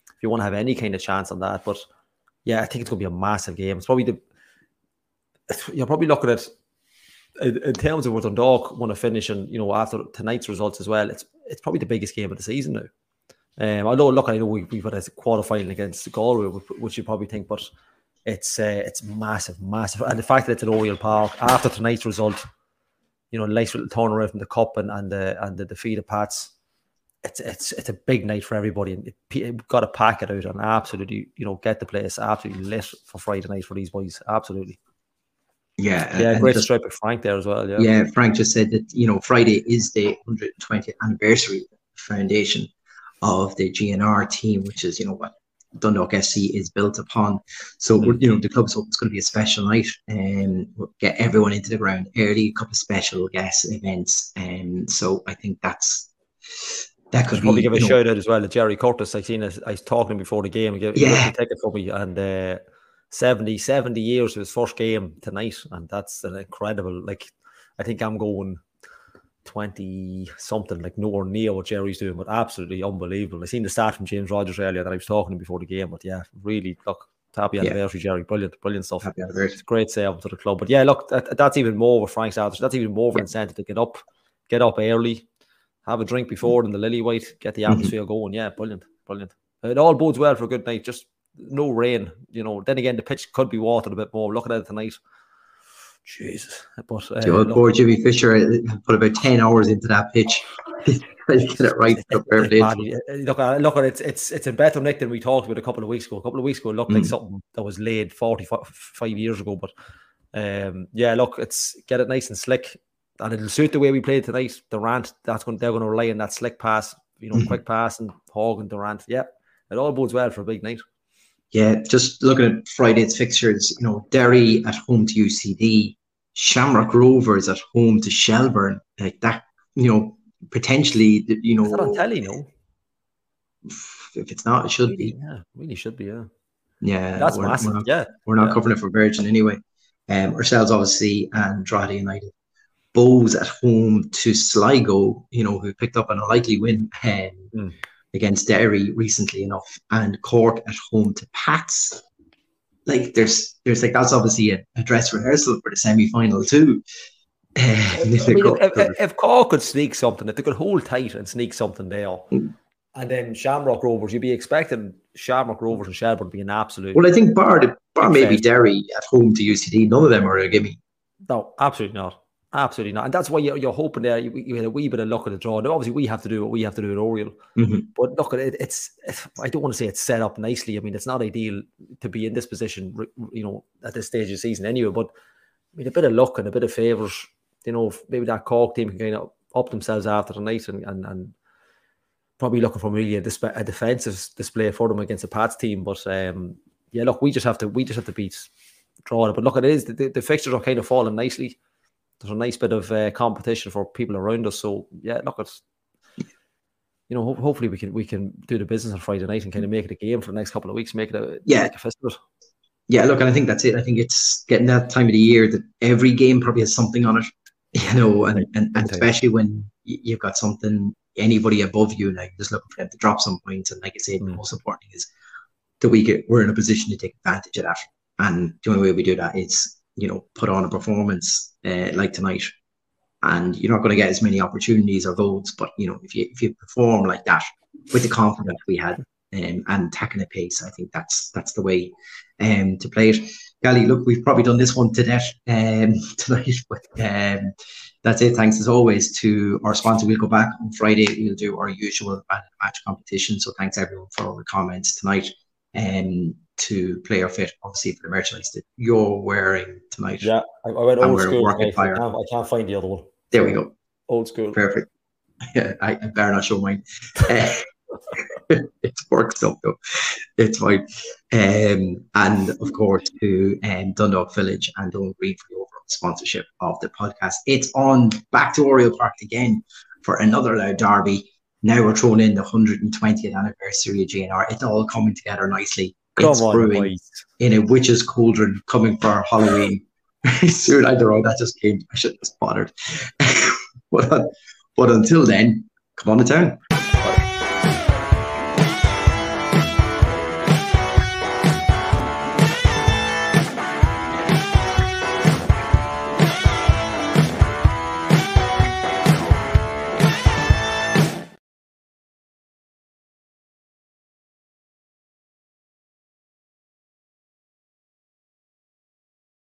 if you want to have any kind of chance on that, but yeah, I think it's gonna be a massive game. It's probably the you're probably looking at in terms of what Dundalk want to finish, and you know after tonight's results as well, it's it's probably the biggest game of the season now. Um, although look, I know we, we've had a final against Galway, which you probably think, but it's uh, it's massive, massive, and the fact that it's at Oriel Park after tonight's result, you know, nice little turnaround from the cup and and the and the defeat of Pats. It's it's it's a big night for everybody, and it, got to pack it out and absolutely, you know, get the place absolutely lit for Friday night for these boys. Absolutely. Yeah, yeah, great just, stripe of Frank there as well. Yeah, yeah. Frank just said that you know Friday is the 120th anniversary foundation of the GNR team, which is you know what Dundalk SC is built upon. So mm-hmm. you know the club's hope it's going to be a special night, and we'll get everyone into the ground early. A couple of special guest events, and so I think that's that could probably be, give a shout out as well to Jerry Curtis. I seen I was talking before the game. He yeah, take it for me, and uh, 70, 70 years of his first game tonight. And that's an incredible, like, I think I'm going 20 something, like nowhere near what Jerry's doing, but absolutely unbelievable. I seen the start from James Rogers earlier that I was talking before the game, but yeah, really, look, happy yeah. anniversary, Jerry. Brilliant, brilliant stuff. It's great save to the club. But yeah, look, that, that's even more with Frank's out. That's even more of an incentive to get up, get up early, have a drink before in the Lily White, get the mm-hmm. atmosphere mm-hmm. going. Yeah, brilliant, brilliant. It all bodes well for a good night. Just no rain. You know, then again, the pitch could be watered a bit more. Looking at it tonight, Jesus. But uh, Joe, poor Jimmy Fisher uh, put about ten hours into that pitch. get it right. Look, uh, look, it's it's it's in better nick than we talked about a couple of weeks ago. A couple of weeks ago, it looked mm. like something that was laid forty five years ago. But um, yeah, look, it's get it nice and slick, and it'll suit the way we played tonight. Durrant, that's going they're going to rely on that slick pass, you know, mm. quick pass and Horgan and Durrant. Yeah, it all bodes well for a big night yeah, just looking at Friday's fixtures, you know, Derry at home to UCD, Shamrock Rovers at home to Shelbourne, like that, you know, potentially, you know, on telly, no? If it's not, it should really, be. Yeah, really should be. Yeah. Yeah, That's we're, massive. We're not, yeah, we're not yeah. covering it for Virgin anyway. Um, ourselves obviously and Drogheda United. Bohs at home to Sligo, you know, who picked up an unlikely win um, Mm. Against Derry recently enough, and Cork at home to Pats. Like there's there's like that's obviously a, a dress rehearsal for the semi final too. Um, I mean, if, if, if Cork could sneak something, if they could hold tight and sneak something there, Mm. and then Shamrock Rovers, you'd be expecting Shamrock Rovers and Shelbourne to be an absolute. well, I think bar bar maybe. Derry at home to UCD, none of them are a gimme. No, absolutely not. Absolutely not. And that's why you're, you're hoping there you, you had a wee bit of luck at the draw. Now, obviously, we have to do what we have to do at Oriel. Mhm. But look, at it, it's, I don't want to say it's set up nicely. I mean, it's not ideal to be in this position, you know, at this stage of the season anyway. But I mean, a bit of luck and a bit of favours, you know, maybe that Cork team can kind of up themselves after the night and, and, and probably looking for really a, disp- a defensive display for them against the Pats team. But um, yeah, look, we just have to we just have to beat draw it. But look, it is the, the, the fixtures are kind of falling nicely. There's a nice bit of uh, competition for people around us. So yeah, look, it's you know, ho- hopefully we can we can do the business on Friday night and kind of make it a game for the next couple of weeks, make it a Yeah. make a festival. Yeah, look, and I think that's it. I think it's getting that time of the year that every game probably has something on it, you know, and, and, and especially when you've got something, anybody above you, like just looking for them to drop some points. And like I said, the Mm. most important thing is that we get, we're in a position to take advantage of that. And the only way we do that is, you know, put on a performance uh, like tonight. And you're not going to get as many opportunities or votes but you know, if you if you perform like that with the confidence we had um, and tackling a pace, I think that's that's the way um, to play it. Gally, look, we've probably done this one to death um, tonight, but um, that's it. Thanks as always to our sponsor. We'll go back on Friday. We'll do our usual match competition. So thanks everyone for all the comments tonight. Um, to play Player Fit, obviously for the merchandise that you're wearing tonight. Yeah, I, I went old school. I can't, I can't find the other one. There we go. Old school. Perfect. Yeah, I, I better not show mine. Uh, it's work stuff though. It's fine. Um, and of course to um, Dundalk Village and Don't Green for the overall sponsorship of the podcast. It's on back to Oriel Park again for another Louth derby. Now we're throwing in the 120th anniversary of GNR. It's all coming together nicely. It's on, brewing boys. in a witch's cauldron coming for Halloween. Soon, I don't know, that just came. I should have just bothered. but, uh, but until then, come on to town.